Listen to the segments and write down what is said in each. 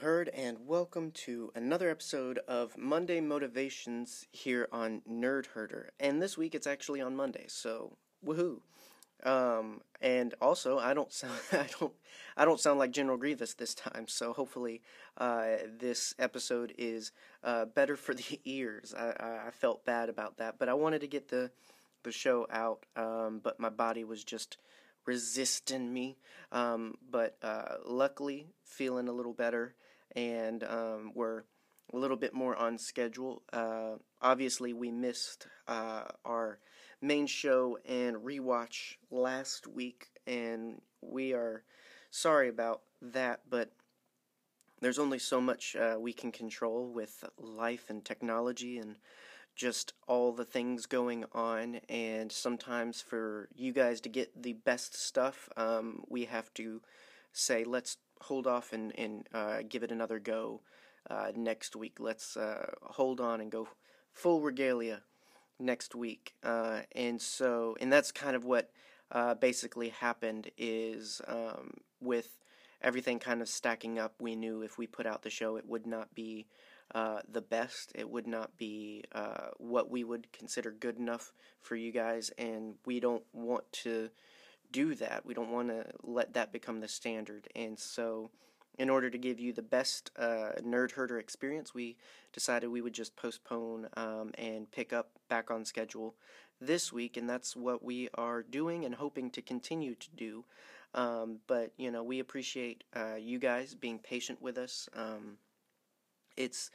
Herd, and welcome to another episode of Monday Motivations here on Nerd Herder. And this week it's actually on Monday, so woohoo! Um, and also, I don't sound I don't I don't sound like General Grievous this time. So hopefully, uh, this episode is uh, better for the ears. I, I felt bad about that, but I wanted to get the the show out. Um, but my body was just resisting me. Um, but uh, luckily, feeling a little better, and um, we're a little bit more on schedule. Uh, obviously, we missed uh, our main show and rewatch last week, and we are sorry about that, but there's only so much uh, we can control with life and technology and just all the things going on. And sometimes for you guys to get the best stuff, um, we have to say, let's hold off and, and uh, give it another go uh, next week. Let's uh, hold on and go full regalia next week. Uh, and so, and that's kind of what uh, basically happened is um, with everything kind of stacking up, we knew if we put out the show, it would not be uh, the best. It would not be uh, what we would consider good enough for you guys, and we don't want to do that. We don't want to let that become the standard. And so, in order to give you the best uh, nerd herder experience, we decided we would just postpone um, and pick up back on schedule this week, and that's what we are doing and hoping to continue to do. Um, but you know, we appreciate uh, you guys being patient with us. Um, it's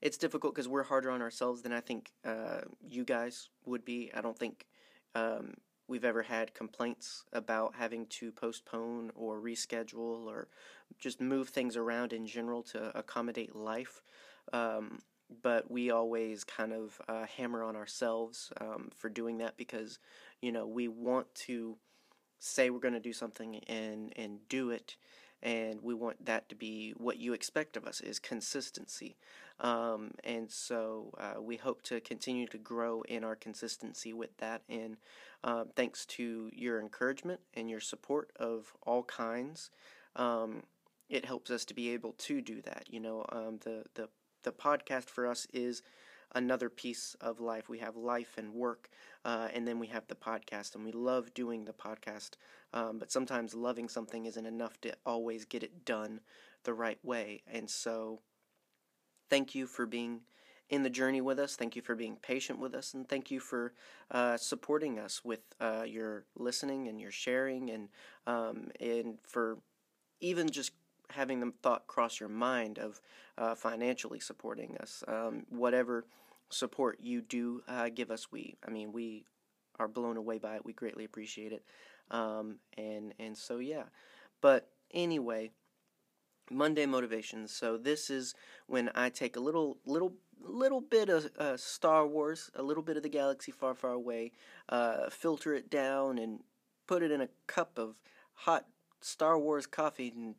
it's difficult because we're harder on ourselves than I think uh, you guys would be. I don't think um, we've ever had complaints about having to postpone or reschedule or just move things around in general to accommodate life. Um, but we always kind of uh, hammer on ourselves um, for doing that because you know we want to say we're going to do something and and do it and we want that to be what you expect of us is consistency. Um, and so uh, we hope to continue to grow in our consistency with that. And uh, thanks to your encouragement and your support of all kinds um, it helps us to be able to do that. You know um, the the the podcast for us is another piece of life. We have life and work, uh, and then we have the podcast, and we love doing the podcast. Um, but sometimes loving something isn't enough to always get it done the right way. And so, thank you for being in the journey with us. Thank you for being patient with us, and thank you for uh, supporting us with uh, your listening and your sharing, and um, and for even just having the thought cross your mind of uh, financially supporting us. Um, whatever support you do uh, give us, we, I mean, we are blown away by it. We greatly appreciate it. Um, and, and so, yeah. But anyway, Monday motivations. So this is when I take a little, little, little bit of uh, Star Wars, a little bit of the galaxy far, far away, uh, filter it down, and put it in a cup of hot Star Wars coffee and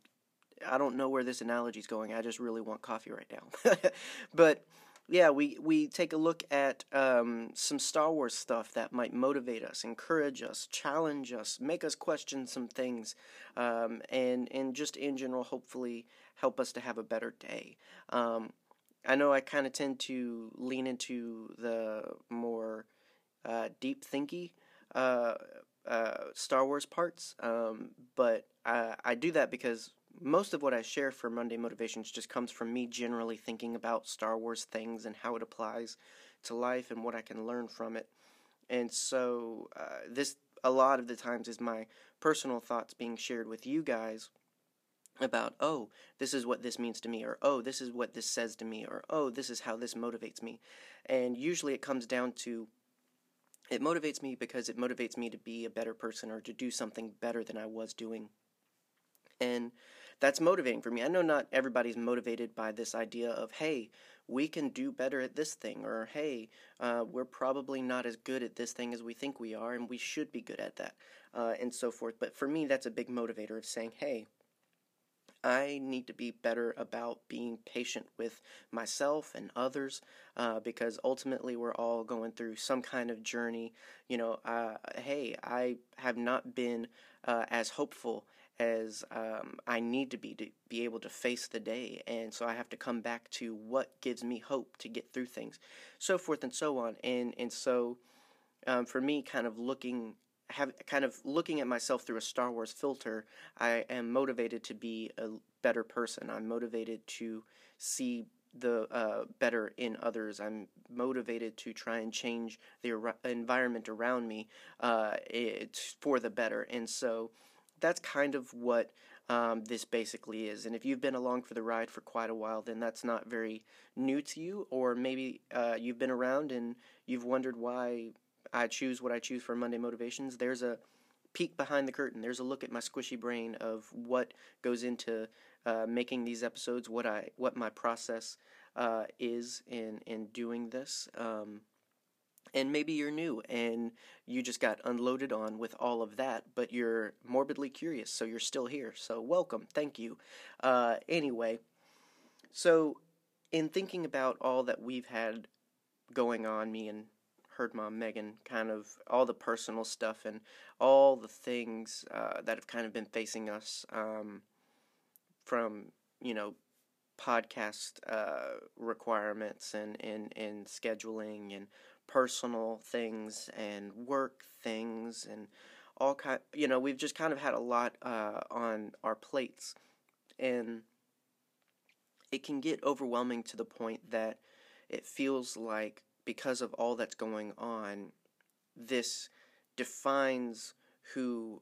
I don't know where this analogy is going. I just really want coffee right now. but yeah, we, we take a look at um, some Star Wars stuff that might motivate us, encourage us, challenge us, make us question some things, um, and and just in general, hopefully help us to have a better day. Um, I know I kind of tend to lean into the more uh, deep thinky uh, uh, Star Wars parts, um, but I, I do that because most of what I share for Monday Motivations just comes from me generally thinking about Star Wars things and how it applies to life and what I can learn from it. And so, uh, this a lot of the times is my personal thoughts being shared with you guys about, oh, this is what this means to me, or oh, this is what this says to me, or oh, this is how this motivates me. And usually it comes down to it motivates me because it motivates me to be a better person or to do something better than I was doing. And that's motivating for me. I know not everybody's motivated by this idea of, hey, we can do better at this thing, or hey, uh, we're probably not as good at this thing as we think we are, and we should be good at that, uh, and so forth. But for me, that's a big motivator of saying, hey, I need to be better about being patient with myself and others uh, because ultimately we're all going through some kind of journey. You know, uh, hey, I have not been uh, as hopeful as um, I need to be to be able to face the day, and so I have to come back to what gives me hope to get through things, so forth and so on, and and so um, for me, kind of looking have kind of looking at myself through a Star Wars filter, I am motivated to be a better person. I'm motivated to see the uh, better in others. I'm motivated to try and change the environment around me. Uh, for the better, and so that's kind of what um, this basically is. And if you've been along for the ride for quite a while, then that's not very new to you, or maybe uh, you've been around and you've wondered why I choose what I choose for Monday motivations. There's a peek behind the curtain. There's a look at my squishy brain of what goes into uh, making these episodes, what I what my process uh, is in in doing this. Um, and maybe you're new and you just got unloaded on with all of that, but you're morbidly curious, so you're still here. So welcome, thank you. Uh, anyway, so in thinking about all that we've had going on, me and Herd Mom Megan, kind of all the personal stuff and all the things uh, that have kind of been facing us um, from, you know, podcast uh, requirements and, and, and scheduling and personal things and work things and all kind you know we've just kind of had a lot uh, on our plates and it can get overwhelming to the point that it feels like because of all that's going on, this defines who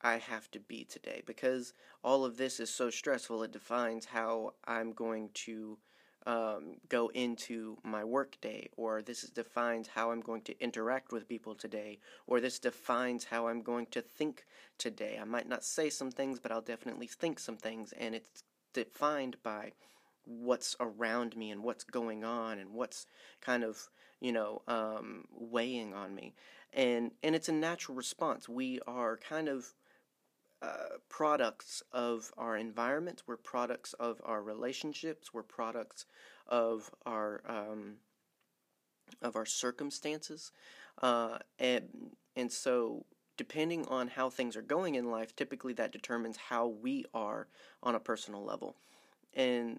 I have to be today. Because all of this is so stressful, it defines how I'm going to um, go into my workday, or this defines how I'm going to interact with people today, or this defines how I'm going to think today. I might not say some things, but I'll definitely think some things, and it's defined by what's around me and what's going on and what's kind of you know, um, weighing on me. And, and it's a natural response. We are kind of uh, products of our environment, we're products of our relationships, we're products of our, um, of our circumstances. Uh, and, and so depending on how things are going in life, typically that determines how we are on a personal level. And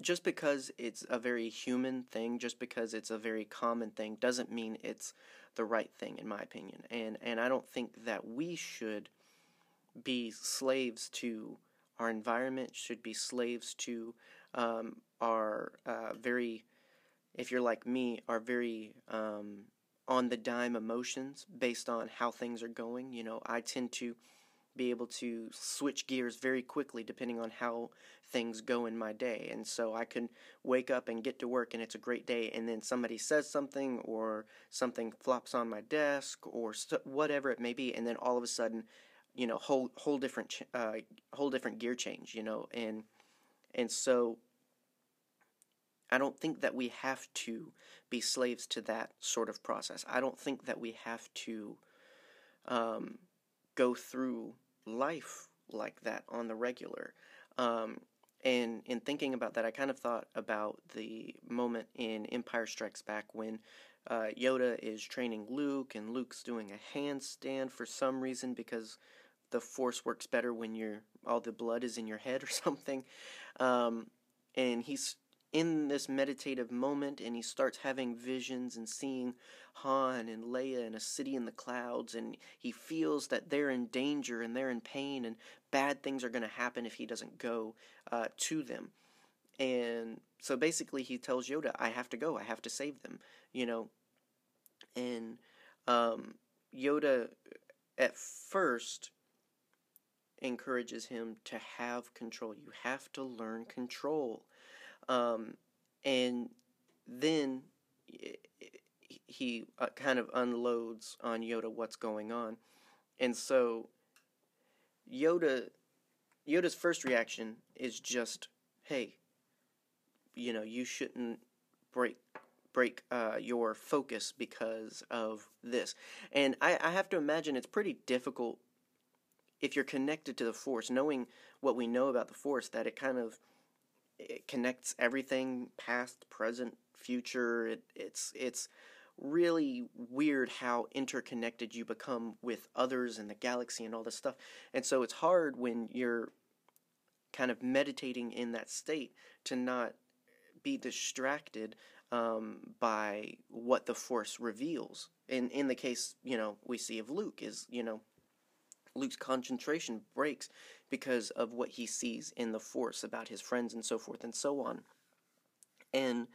just because it's a very human thing, just because it's a very common thing, doesn't mean it's the right thing, in my opinion. And and I don't think that we should be slaves to our environment. Should be slaves to um, our uh, very, if you're like me, are very um, on the dime emotions based on how things are going. You know, I tend to be able to switch gears very quickly depending on how things go in my day. And so I can wake up and get to work and it's a great day, and then somebody says something or something flops on my desk or st- whatever it may be, and then all of a sudden, you know, whole whole different ch- uh, whole different gear change, you know, and and so I don't think that we have to be slaves to that sort of process. I don't think that we have to um, go through life like that on the regular. Um, and in thinking about that, I kind of thought about the moment in Empire Strikes Back when uh, Yoda is training Luke, and Luke's doing a handstand for some reason because the Force works better when you're all the blood is in your head or something. Um, and he's in this meditative moment and he starts having visions and seeing Han and Leia in a city in the clouds and he feels that they're in danger and they're in pain and bad things are going to happen if he doesn't go uh, to them. And so basically he tells Yoda, I have to go, I have to save them, you know. And um, Yoda at first encourages him to have control. You have to learn control. Um, and then he uh, kind of unloads on Yoda what's going on. And so Yoda Yoda's first reaction is just, "Hey, you know, you shouldn't break break uh, your focus because of this." And I, I have to imagine it's pretty difficult if you're connected to the Force, knowing what we know about the Force, that it kind of it connects everything past, present, future. It, it's it's really weird how interconnected you become with others and the galaxy and all this stuff. And so it's hard when you're kind of meditating in that state to not be distracted um, by what the Force reveals. In in the case, you know, we see of Luke is, you know, Luke's concentration breaks because of what he sees in the Force about his friends and so forth and so on. And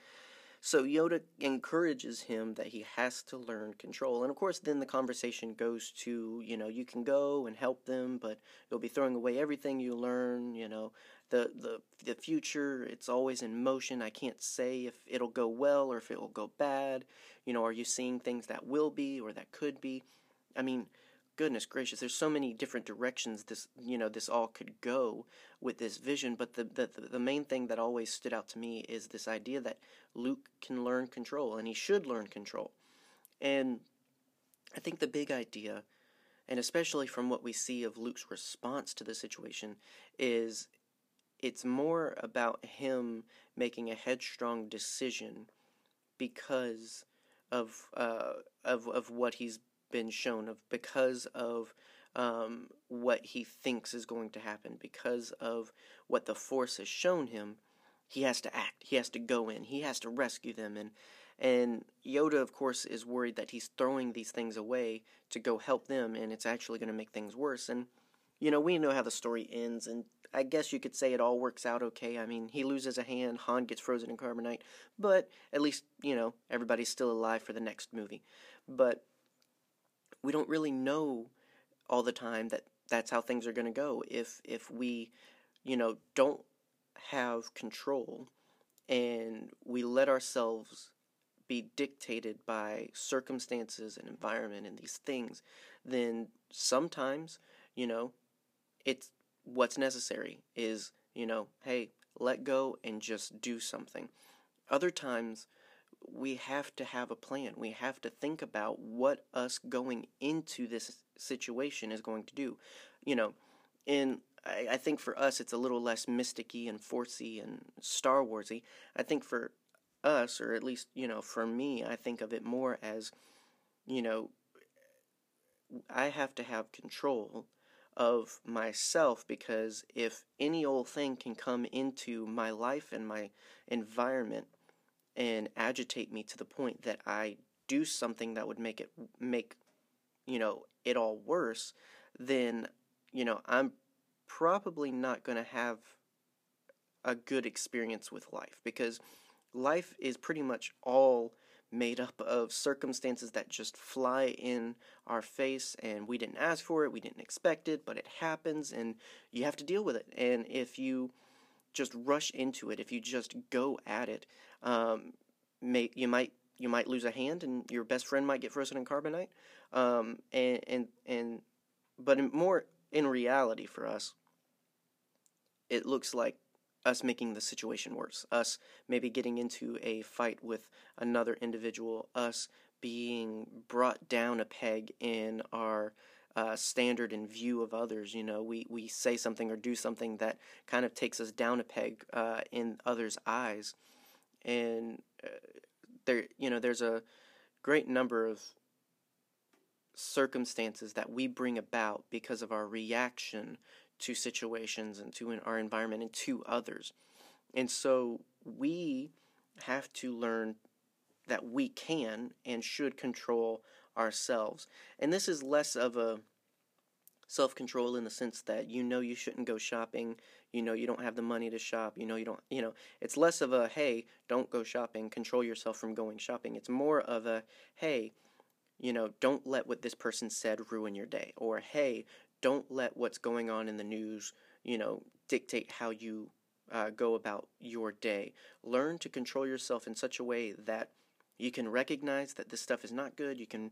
so Yoda encourages him that he has to learn control. And of course, then the conversation goes to, you know, you can go and help them, but you'll be throwing away everything you learn, you know. The, the the future it's always in motion i can't say if it'll go well or if it will go bad you know are you seeing things that will be or that could be i mean goodness gracious, there's so many different directions this you know this all could go with this vision. But the the the main thing that always stood out to me is this idea that Luke can learn control and he should learn control. And I think the big idea, and especially from what we see of Luke's response to the situation, is it's more about him making a headstrong decision because of uh, of of what he's been shown of because of um, what he thinks is going to happen, because of what the Force has shown him, he has to act. He has to go in. He has to rescue them. And and Yoda, of course, is worried that he's throwing these things away to go help them, and it's actually going to make things worse. And you know, we know how the story ends, and I guess you could say it all works out okay. I mean, he loses a hand, Han gets frozen in carbonite, but at least you know everybody's still alive for the next movie. But we don't really know all the time that that's how things are going to go. If if we you know don't have control and we let ourselves be dictated by circumstances and environment and these things then sometimes you know it's what's necessary is you know hey let go and just do something. Other times we have to have a plan. We have to think about what us going into this situation is going to do. You know, and I, I think for us it's a little less mysticky and forcey and Star Warsy. I think for us, or at least you know, for me, I think of it more as, you know, I have to have control of myself because if any old thing can come into my life and my environment and agitate me to the point that I do something that would make it make you know it all worse, then you know I'm probably not going to have a good experience with life because life is pretty much all made up of circumstances that just fly in our face and we didn't ask for it, we didn't expect it, but it happens and you have to deal with it. And if you just rush into it, if you just go at it, um, may, you might you might lose a hand and your best friend might get frozen in carbonite. Um, and and and but in more in reality for us, it looks like us making the situation worse. Us maybe getting into a fight with another individual. Us being brought down a peg in our uh, standard and view of others. You know, we, we say something or do something that kind of takes us down a peg uh, in others' eyes, and uh, there you know there's a great number of circumstances that we bring about because of our reaction to situations and to our environment and to others. And so we have to learn that we can and should control ourselves. And this is less of a self control in the sense that you know you shouldn't go shopping, you know you don't have the money to shop, you know you don't, you know, it's less of a hey, don't go shopping, control yourself from going shopping. It's more of a hey, you know, don't let what this person said ruin your day, or hey, don't let what's going on in the news, you know, dictate how you uh, go about your day. Learn to control yourself in such a way that you can recognize that this stuff is not good. You can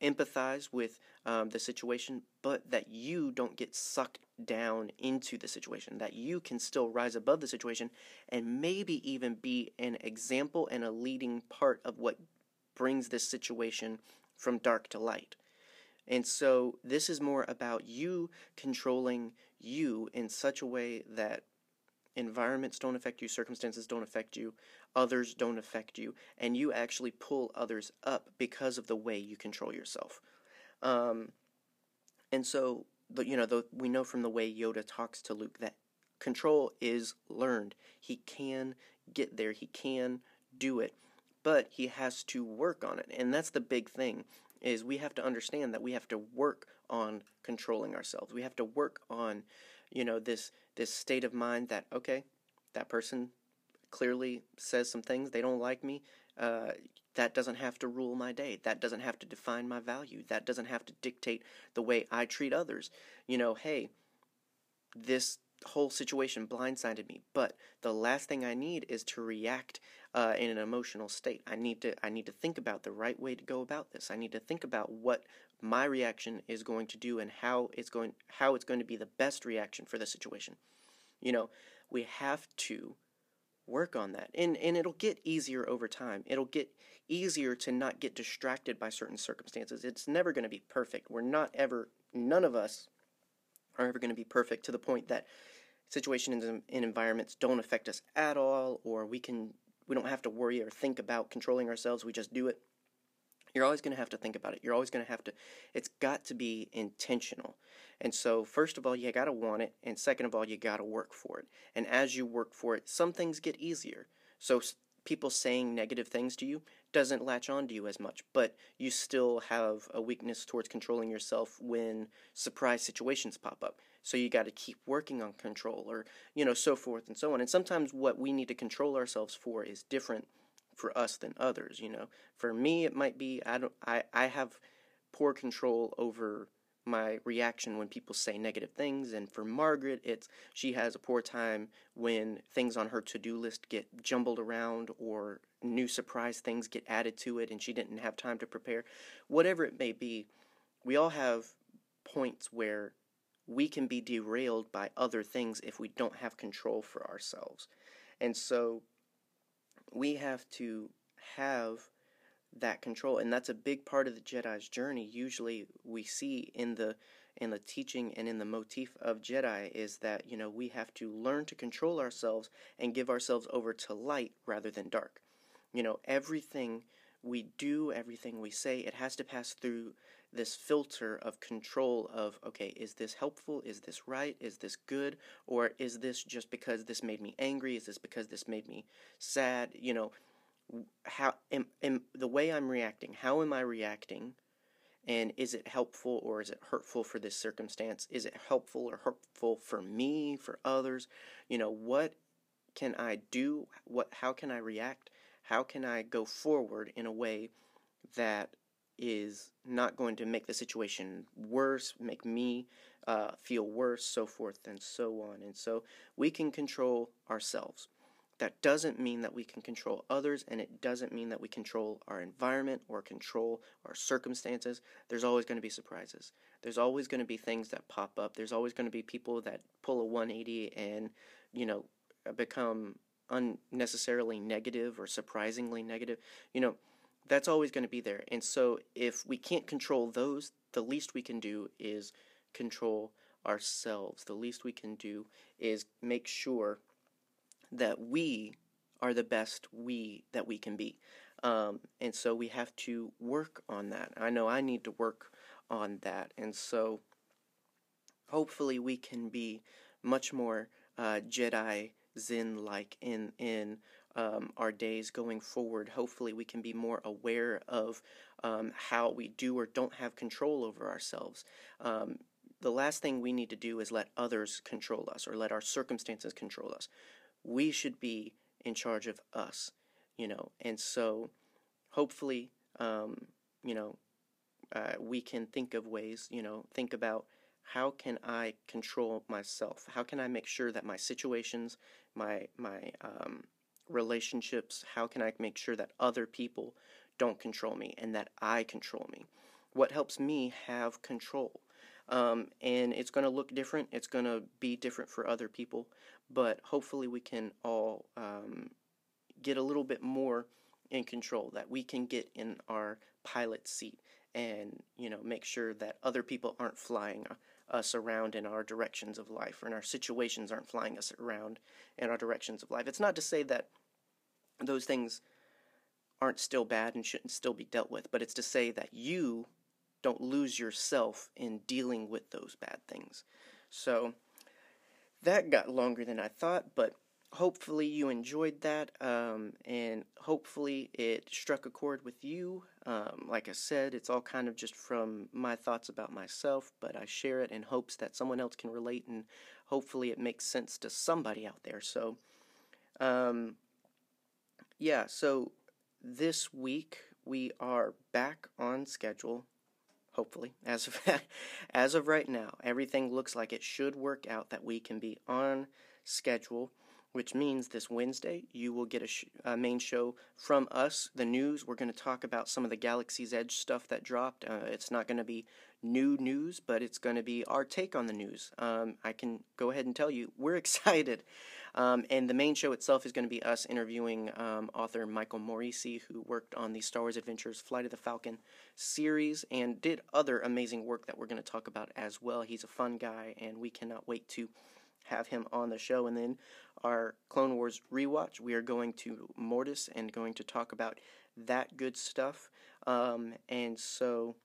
empathize with um, the situation, but that you don't get sucked down into the situation. That you can still rise above the situation and maybe even be an example and a leading part of what brings this situation from dark to light. And so this is more about you controlling you in such a way that environments don't affect you, circumstances don't affect you, others don't affect you, and you actually pull others up because of the way you control yourself. Um, and so, the, you know, the, we know from the way Yoda talks to Luke that control is learned. He can get there, he can do it, but he has to work on it. And that's the big thing is we have to understand that we have to work on controlling ourselves. We have to work on, you know, this this state of mind that okay, that person clearly says some things they don't like me. Uh, that doesn't have to rule my day. That doesn't have to define my value. That doesn't have to dictate the way I treat others. You know, hey, this whole situation blindsided me but the last thing i need is to react uh, in an emotional state i need to i need to think about the right way to go about this i need to think about what my reaction is going to do and how it's going how it's going to be the best reaction for the situation. You know we have to work on that. And and it'll get easier over time. It'll get easier to not get distracted by certain circumstances. It's never going to be perfect. We're not ever none of us are ever going to be perfect to the point that situations and environments don't affect us at all or we can we don't have to worry or think about controlling ourselves. We just do it you're always going to have to think about it you're always going to have to it's got to be intentional and so first of all you got to want it and second of all you got to work for it and as you work for it some things get easier so people saying negative things to you doesn't latch on to you as much, but you still have a weakness towards controlling yourself when surprise situations pop up. So you got to keep working on control or, you know, so forth and so on. And sometimes what we need to control ourselves for is different for us than others, you know. For me it might be I don't I I have poor control over my reaction when people say negative things and for Margaret it's she has a poor time when things on her to-do list get jumbled around or new surprise things get added to it and she didn't have time to prepare whatever it may be we all have points where we can be derailed by other things if we don't have control for ourselves and so we have to have that control and that's a big part of the jedi's journey. Usually we see in the in the teaching and in the motif of jedi is that you know we have to learn to control ourselves and give ourselves over to light rather than dark. You know everything we do everything we say it has to pass through this filter of control of okay is this helpful is this right is this good or is this just because this made me angry is this because this made me sad you know how am, am the way I'm reacting, how am I reacting? And is it helpful or is it hurtful for this circumstance? Is it helpful or hurtful for me, for others? You know, what can I do? What how can I react? How can I go forward in a way that is not going to make the situation worse, make me uh, feel worse, so forth and so on. And so we can control ourselves. That doesn't mean that we can control others, and it doesn't mean that we control our environment or control our circumstances. There's always going to be surprises. There's always going to be things that pop up. There's always going to be people that pull a 180 and, you know, become unnecessarily negative or surprisingly negative. You know, that's always going to be there. And so if we can't control those, the least we can do is control ourselves. The least we can do is make sure that we are the best we that we can be. Um, and so we have to work on that. I know I need to work on that. And so hopefully we can be much more uh, Jedi Zen like in, in um, our days going forward. Hopefully we can be more aware of um, how we do or don't have control over ourselves. Um, the last thing we need to do is let others control us or let our circumstances control us we should be in charge of us, you know. And so, hopefully, um, you know, uh, we can think of ways, you know, think about how can I control myself? How can I make sure that my situations, my my um, relationships, how can I make sure that other people don't control me and that I control me? What helps me have control? Um, and it's going to look different. It's going to be different for other people, but hopefully we can all um, get a little bit more in control. That we can get in our pilot seat and you know make sure that other people aren't flying us around in our directions of life, or in our situations aren't flying us around in our directions of life. It's not to say that those things aren't still bad and shouldn't still be dealt with, but it's to say that you don't lose yourself in dealing with those bad things. So that got longer than I thought, but hopefully you enjoyed that, um, and hopefully it struck a chord with you. Um, like I said, it's all kind of just from my thoughts about myself, but I share it in hopes that someone else can relate, and hopefully it makes sense to somebody out there. So, um, yeah, so this week we are back on schedule hopefully as of as of right now. Everything looks like it should work out that we can be on schedule which means this Wednesday you will get a, sh- a main show from us. The news we're going to talk about some of the Galaxy's Edge stuff that dropped. Uh, it's not going to be new news but it's going to be our take on the news. Um, I can go ahead and tell you we're excited um, and the main show itself is going to be us interviewing um, author Michael Moreci, who worked on the Star Wars Adventures Flight of the Falcon series and did other amazing work that we're going to talk about as well. He's a fun guy, and we cannot wait to have him on the show. And then our Clone Wars rewatch, we are going to Mortis and going to talk about that good stuff. Um, and so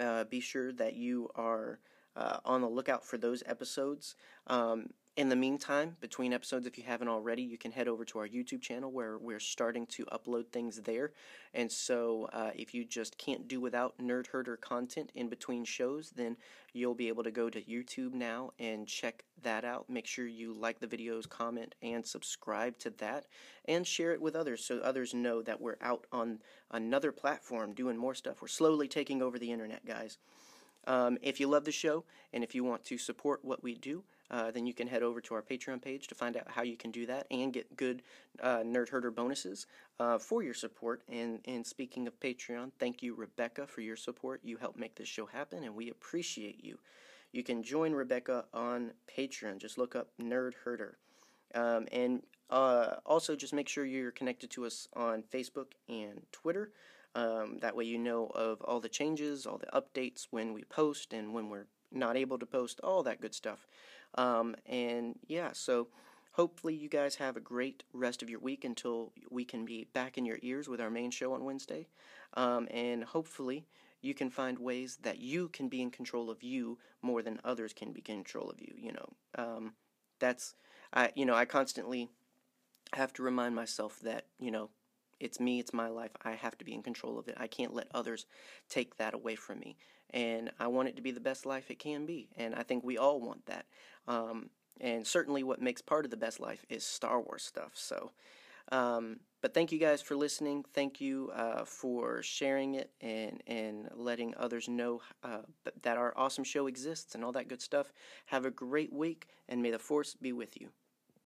uh, be sure that you are uh, on the lookout for those episodes. Um, in the meantime, between episodes, if you haven't already, you can head over to our YouTube channel where we're starting to upload things there. And so, uh, if you just can't do without Nerd Herder content in between shows, then you'll be able to go to YouTube now and check that out. Make sure you like the videos, comment, and subscribe to that, and share it with others so others know that we're out on another platform doing more stuff. We're slowly taking over the internet, guys. Um, if you love the show and if you want to support what we do, uh, then you can head over to our Patreon page to find out how you can do that and get good uh, Nerd Herder bonuses uh, for your support. And, and speaking of Patreon, thank you, Rebecca, for your support. You help make this show happen, and we appreciate you. You can join Rebecca on Patreon. Just look up Nerd Herder. Um, and uh, also, just make sure you're connected to us on Facebook and Twitter. Um, that way, you know of all the changes, all the updates when we post, and when we're not able to post, all that good stuff. Um, and yeah, so hopefully you guys have a great rest of your week until we can be back in your ears with our main show on Wednesday. Um, and hopefully you can find ways that you can be in control of you more than others can be in control of you. You know, um, that's I. You know, I constantly have to remind myself that you know it's me, it's my life. I have to be in control of it. I can't let others take that away from me. And I want it to be the best life it can be. And I think we all want that. Um, and certainly, what makes part of the best life is Star Wars stuff. So, um, but thank you guys for listening. Thank you uh, for sharing it and and letting others know uh, that our awesome show exists and all that good stuff. Have a great week, and may the force be with you.